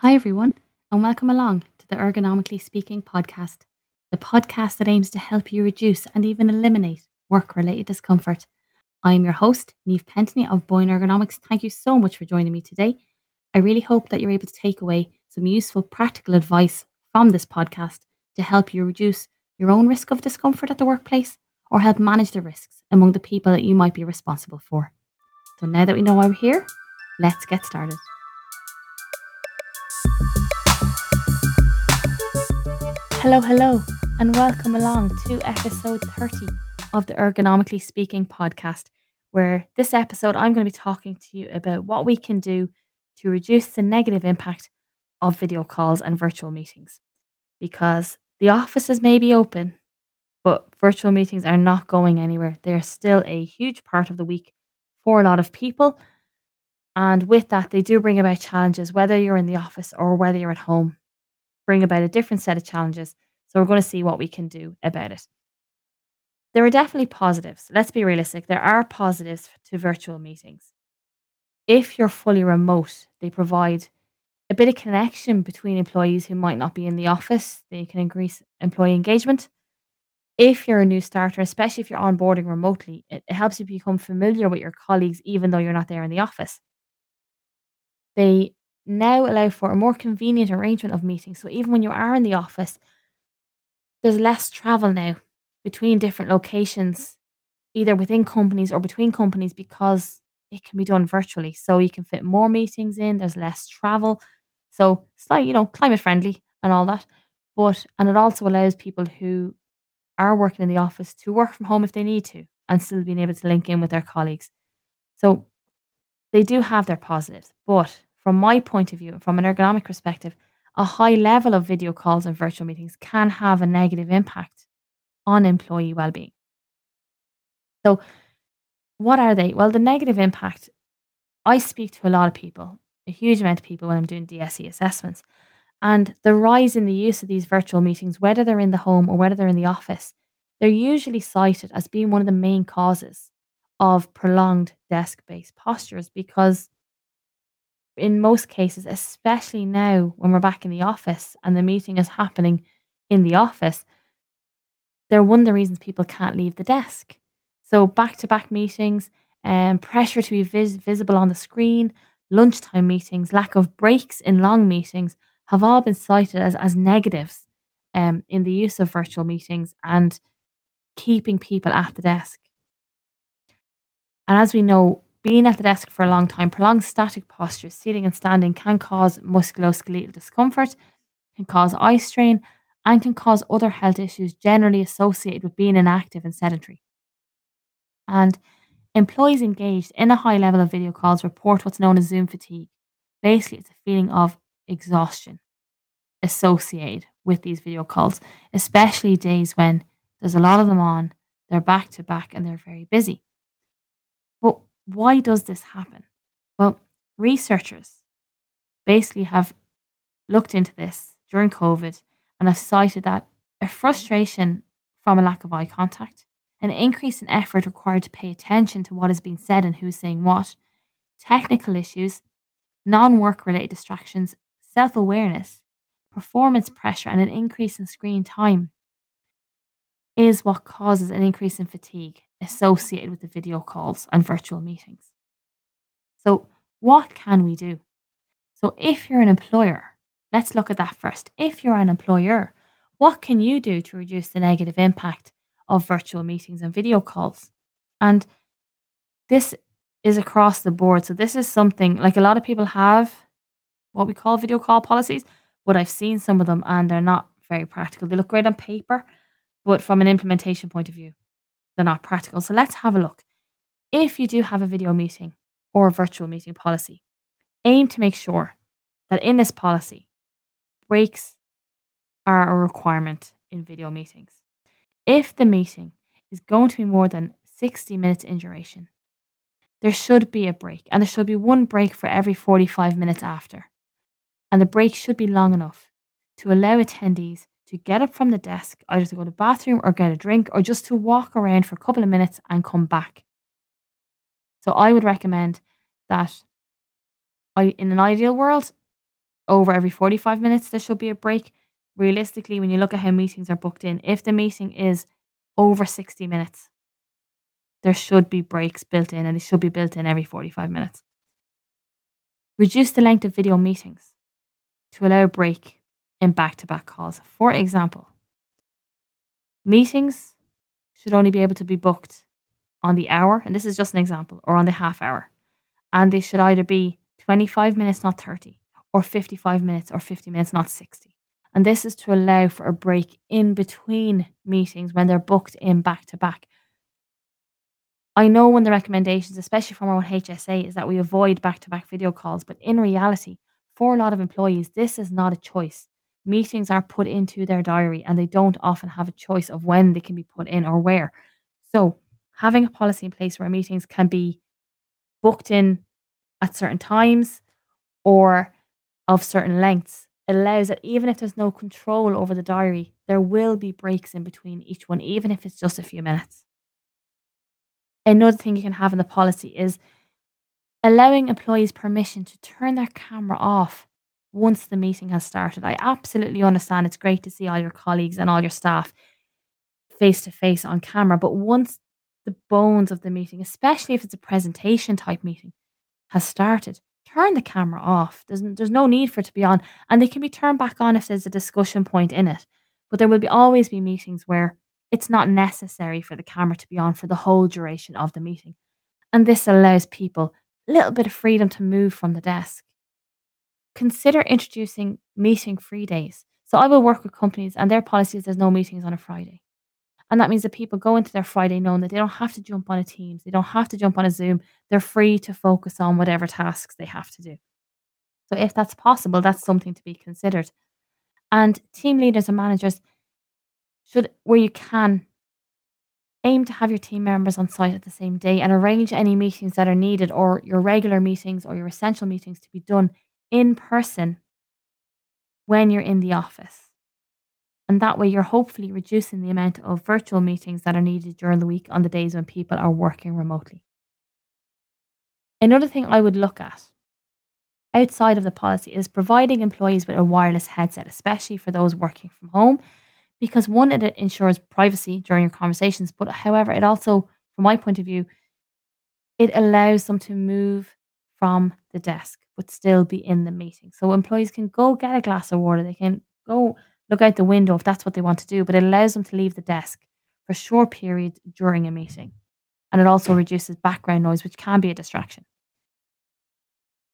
Hi, everyone, and welcome along to the Ergonomically Speaking podcast, the podcast that aims to help you reduce and even eliminate work related discomfort. I'm your host, Niamh Pentony of Boyne Ergonomics. Thank you so much for joining me today. I really hope that you're able to take away some useful practical advice from this podcast to help you reduce your own risk of discomfort at the workplace or help manage the risks among the people that you might be responsible for. So now that we know why we're here, let's get started. Hello, hello, and welcome along to episode 30 of the Ergonomically Speaking podcast, where this episode I'm going to be talking to you about what we can do to reduce the negative impact of video calls and virtual meetings. Because the offices may be open, but virtual meetings are not going anywhere. They're still a huge part of the week for a lot of people. And with that, they do bring about challenges, whether you're in the office or whether you're at home bring about a different set of challenges. So we're going to see what we can do about it. There are definitely positives. Let's be realistic. There are positives to virtual meetings. If you're fully remote, they provide a bit of connection between employees who might not be in the office. They can increase employee engagement. If you're a new starter, especially if you're onboarding remotely, it, it helps you become familiar with your colleagues, even though you're not there in the office. They now allow for a more convenient arrangement of meetings. So even when you are in the office, there's less travel now between different locations, either within companies or between companies, because it can be done virtually. So you can fit more meetings in, there's less travel. So you know, climate friendly and all that. But, and it also allows people who are working in the office to work from home if they need to and still being able to link in with their colleagues. So they do have their positives, but from my point of view, from an ergonomic perspective, a high level of video calls and virtual meetings can have a negative impact on employee well-being. So, what are they? Well, the negative impact, I speak to a lot of people, a huge amount of people when I'm doing DSE assessments. And the rise in the use of these virtual meetings, whether they're in the home or whether they're in the office, they're usually cited as being one of the main causes of prolonged desk based postures because in most cases, especially now when we're back in the office and the meeting is happening in the office, they're one of the reasons people can't leave the desk. So back to back meetings, um, pressure to be vis- visible on the screen, lunchtime meetings, lack of breaks in long meetings have all been cited as, as negatives um, in the use of virtual meetings and keeping people at the desk. And as we know, being at the desk for a long time, prolonged static postures, sitting and standing can cause musculoskeletal discomfort, can cause eye strain, and can cause other health issues generally associated with being inactive and sedentary. And employees engaged in a high level of video calls report what's known as Zoom fatigue. Basically, it's a feeling of exhaustion associated with these video calls, especially days when there's a lot of them on, they're back to back, and they're very busy. Why does this happen? Well, researchers basically have looked into this during COVID and have cited that a frustration from a lack of eye contact, an increase in effort required to pay attention to what is being said and who's saying what, technical issues, non work related distractions, self awareness, performance pressure, and an increase in screen time is what causes an increase in fatigue associated with the video calls and virtual meetings. So, what can we do? So, if you're an employer, let's look at that first. If you're an employer, what can you do to reduce the negative impact of virtual meetings and video calls? And this is across the board. So, this is something like a lot of people have what we call video call policies, but I've seen some of them and they're not very practical. They look great on paper, but from an implementation point of view, they're not practical. So let's have a look. If you do have a video meeting or a virtual meeting policy, aim to make sure that in this policy, breaks are a requirement in video meetings. If the meeting is going to be more than 60 minutes in duration, there should be a break, and there should be one break for every 45 minutes after. And the break should be long enough to allow attendees to get up from the desk, either to go to the bathroom or get a drink, or just to walk around for a couple of minutes and come back. So I would recommend that I, in an ideal world, over every 45 minutes, there should be a break. Realistically, when you look at how meetings are booked in, if the meeting is over 60 minutes, there should be breaks built in and they should be built in every 45 minutes. Reduce the length of video meetings to allow a break in back to back calls. For example, meetings should only be able to be booked on the hour, and this is just an example, or on the half hour. And they should either be 25 minutes, not 30, or 55 minutes, or 50 minutes, not 60. And this is to allow for a break in between meetings when they're booked in back to back. I know one of the recommendations, especially from our own HSA, is that we avoid back to back video calls. But in reality, for a lot of employees, this is not a choice. Meetings are put into their diary and they don't often have a choice of when they can be put in or where. So, having a policy in place where meetings can be booked in at certain times or of certain lengths allows that even if there's no control over the diary, there will be breaks in between each one, even if it's just a few minutes. Another thing you can have in the policy is allowing employees permission to turn their camera off once the meeting has started. I absolutely understand it's great to see all your colleagues and all your staff face to face on camera, but once the bones of the meeting, especially if it's a presentation type meeting, has started, turn the camera off. There's, there's no need for it to be on, and they can be turned back on if there's a discussion point in it. But there will be always be meetings where it's not necessary for the camera to be on for the whole duration of the meeting. And this allows people a little bit of freedom to move from the desk. Consider introducing meeting free days. So I will work with companies and their policies there's no meetings on a Friday. And that means that people go into their Friday knowing that they don't have to jump on a Teams, they don't have to jump on a Zoom. They're free to focus on whatever tasks they have to do. So, if that's possible, that's something to be considered. And team leaders and managers should, where you can, aim to have your team members on site at the same day and arrange any meetings that are needed or your regular meetings or your essential meetings to be done in person when you're in the office. And that way, you're hopefully reducing the amount of virtual meetings that are needed during the week on the days when people are working remotely. Another thing I would look at outside of the policy is providing employees with a wireless headset, especially for those working from home, because one, it ensures privacy during your conversations, but however, it also, from my point of view, it allows them to move from the desk but still be in the meeting. So employees can go get a glass of water, they can go look out the window if that's what they want to do, but it allows them to leave the desk for a short periods during a meeting. And it also reduces background noise, which can be a distraction.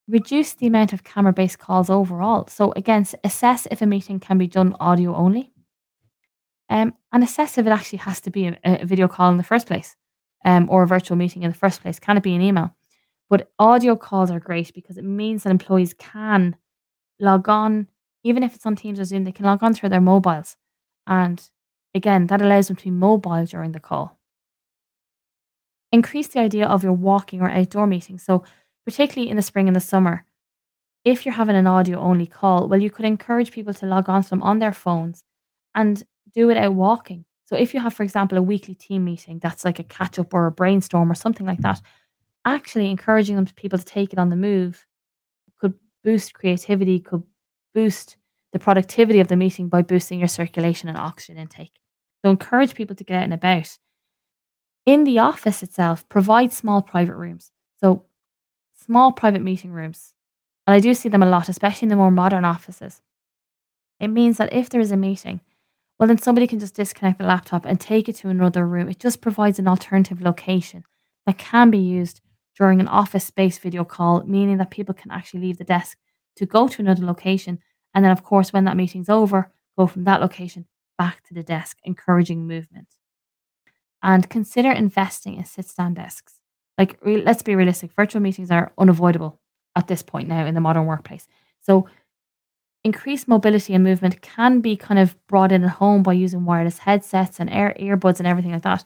Reduce the amount of camera based calls overall. So, again, assess if a meeting can be done audio only. Um, and assess if it actually has to be a, a video call in the first place um, or a virtual meeting in the first place. Can it be an email? But audio calls are great because it means that employees can log on even if it's on Teams or Zoom, they can log on through their mobiles. And again, that allows them to be mobile during the call. Increase the idea of your walking or outdoor meetings. So, particularly in the spring and the summer, if you're having an audio only call, well, you could encourage people to log on to them on their phones and do it out walking. So, if you have, for example, a weekly team meeting that's like a catch up or a brainstorm or something like that, actually encouraging them to people to take it on the move could boost creativity, could boost the productivity of the meeting by boosting your circulation and oxygen intake. So encourage people to get out and about. In the office itself, provide small private rooms. So small private meeting rooms. And I do see them a lot, especially in the more modern offices. It means that if there is a meeting, well, then somebody can just disconnect the laptop and take it to another room. It just provides an alternative location that can be used during an office space video call, meaning that people can actually leave the desk to go to another location. And then, of course, when that meeting's over, go from that location back to the desk, encouraging movement. And consider investing in sit stand desks. Like, re- let's be realistic, virtual meetings are unavoidable at this point now in the modern workplace. So, increased mobility and movement can be kind of brought in at home by using wireless headsets and air earbuds and everything like that,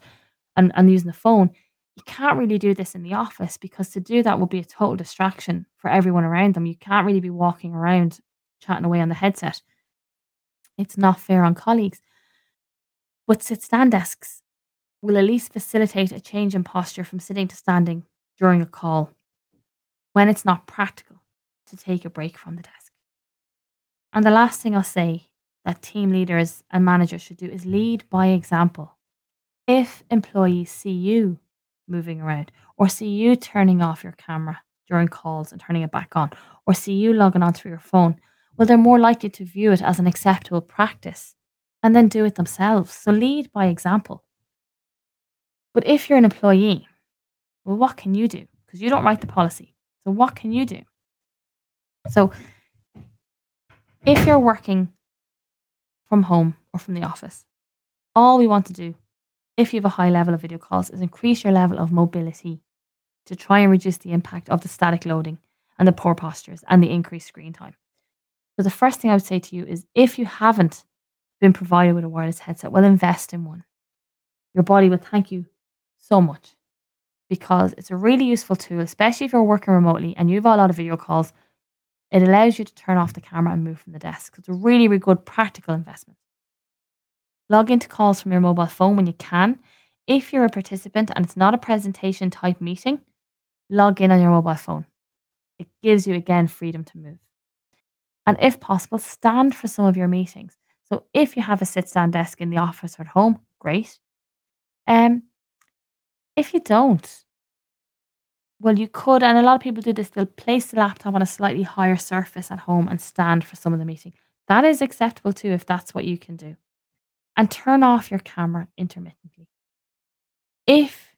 and, and using the phone you can't really do this in the office because to do that would be a total distraction for everyone around them. You can't really be walking around chatting away on the headset. It's not fair on colleagues. But sit stand desks will at least facilitate a change in posture from sitting to standing during a call when it's not practical to take a break from the desk. And the last thing I'll say that team leaders and managers should do is lead by example. If employees see you moving around or see you turning off your camera during calls and turning it back on, or see you logging on through your phone, well, they're more likely to view it as an acceptable practice and then do it themselves. So lead by example. But if you're an employee, well, what can you do? Because you don't write the policy. So what can you do? So if you're working from home or from the office, all we want to do, if you have a high level of video calls, is increase your level of mobility to try and reduce the impact of the static loading and the poor postures and the increased screen time. So the first thing I would say to you is if you haven't been provided with a wireless headset, well invest in one. Your body will thank you so much because it's a really useful tool, especially if you're working remotely and you have got a lot of video calls. It allows you to turn off the camera and move from the desk. It's a really, really good practical investment. Log into calls from your mobile phone when you can. If you're a participant and it's not a presentation type meeting, log in on your mobile phone. It gives you again freedom to move. And if possible, stand for some of your meetings. So if you have a sit stand desk in the office or at home, great. Um, if you don't, well, you could, and a lot of people do this, they'll place the laptop on a slightly higher surface at home and stand for some of the meeting. That is acceptable too, if that's what you can do. And turn off your camera intermittently. If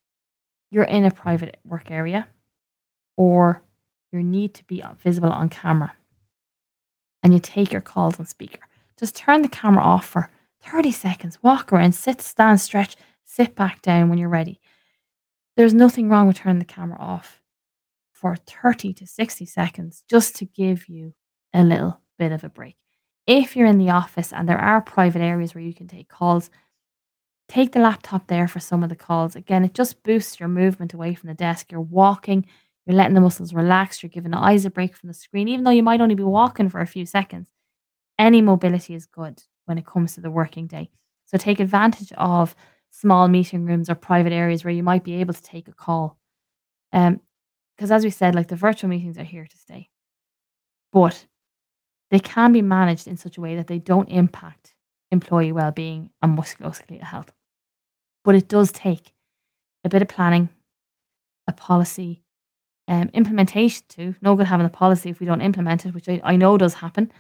you're in a private work area or you need to be visible on camera and you take your calls on speaker, just turn the camera off for 30 seconds, walk around, sit, stand, stretch, sit back down when you're ready. There's nothing wrong with turning the camera off for 30 to 60 seconds just to give you a little bit of a break. If you're in the office and there are private areas where you can take calls, take the laptop there for some of the calls. Again, it just boosts your movement away from the desk. You're walking, you're letting the muscles relax, you're giving the eyes a break from the screen, even though you might only be walking for a few seconds. Any mobility is good when it comes to the working day. So take advantage of small meeting rooms or private areas where you might be able to take a call. Um, because as we said, like the virtual meetings are here to stay. But they can be managed in such a way that they don't impact employee well-being and musculoskeletal health. But it does take a bit of planning, a policy, um, implementation too. No good having a policy if we don't implement it, which I, I know does happen.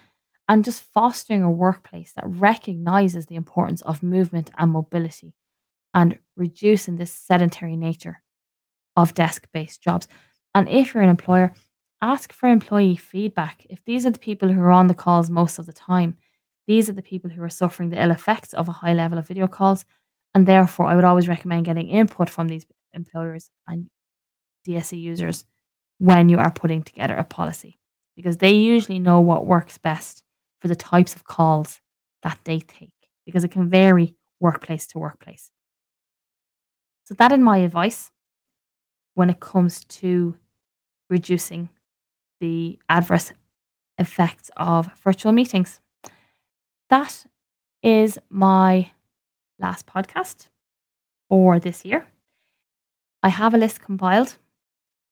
And just fostering a workplace that recognizes the importance of movement and mobility and reducing this sedentary nature of desk based jobs. And if you're an employer, ask for employee feedback. If these are the people who are on the calls most of the time, these are the people who are suffering the ill effects of a high level of video calls. And therefore, I would always recommend getting input from these employers and DSE users when you are putting together a policy because they usually know what works best for the types of calls that they take because it can vary workplace to workplace. So that is my advice when it comes to reducing the adverse effects of virtual meetings. That is my last podcast for this year. I have a list compiled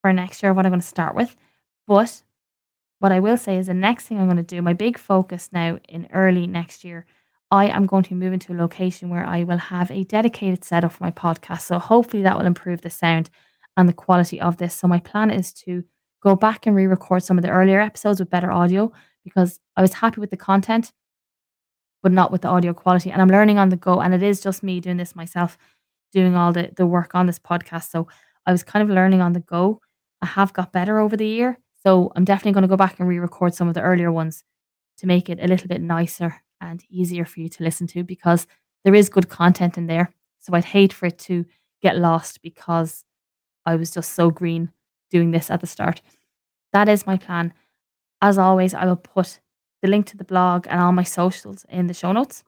for next year of what I'm going to start with, but what I will say is the next thing I'm going to do, my big focus now in early next year I am going to move into a location where I will have a dedicated setup for my podcast. So hopefully that will improve the sound and the quality of this. So my plan is to go back and re-record some of the earlier episodes with better audio because I was happy with the content, but not with the audio quality. And I'm learning on the go. And it is just me doing this myself, doing all the, the work on this podcast. So I was kind of learning on the go. I have got better over the year. So I'm definitely going to go back and re-record some of the earlier ones to make it a little bit nicer and easier for you to listen to because there is good content in there. So I'd hate for it to get lost because I was just so green doing this at the start. That is my plan. As always, I will put the link to the blog and all my socials in the show notes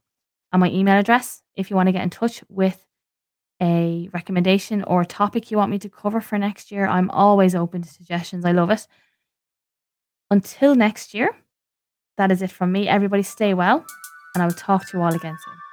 and my email address if you want to get in touch with a recommendation or a topic you want me to cover for next year. I'm always open to suggestions. I love it. Until next year, that is it from me. Everybody stay well, and I will talk to you all again soon.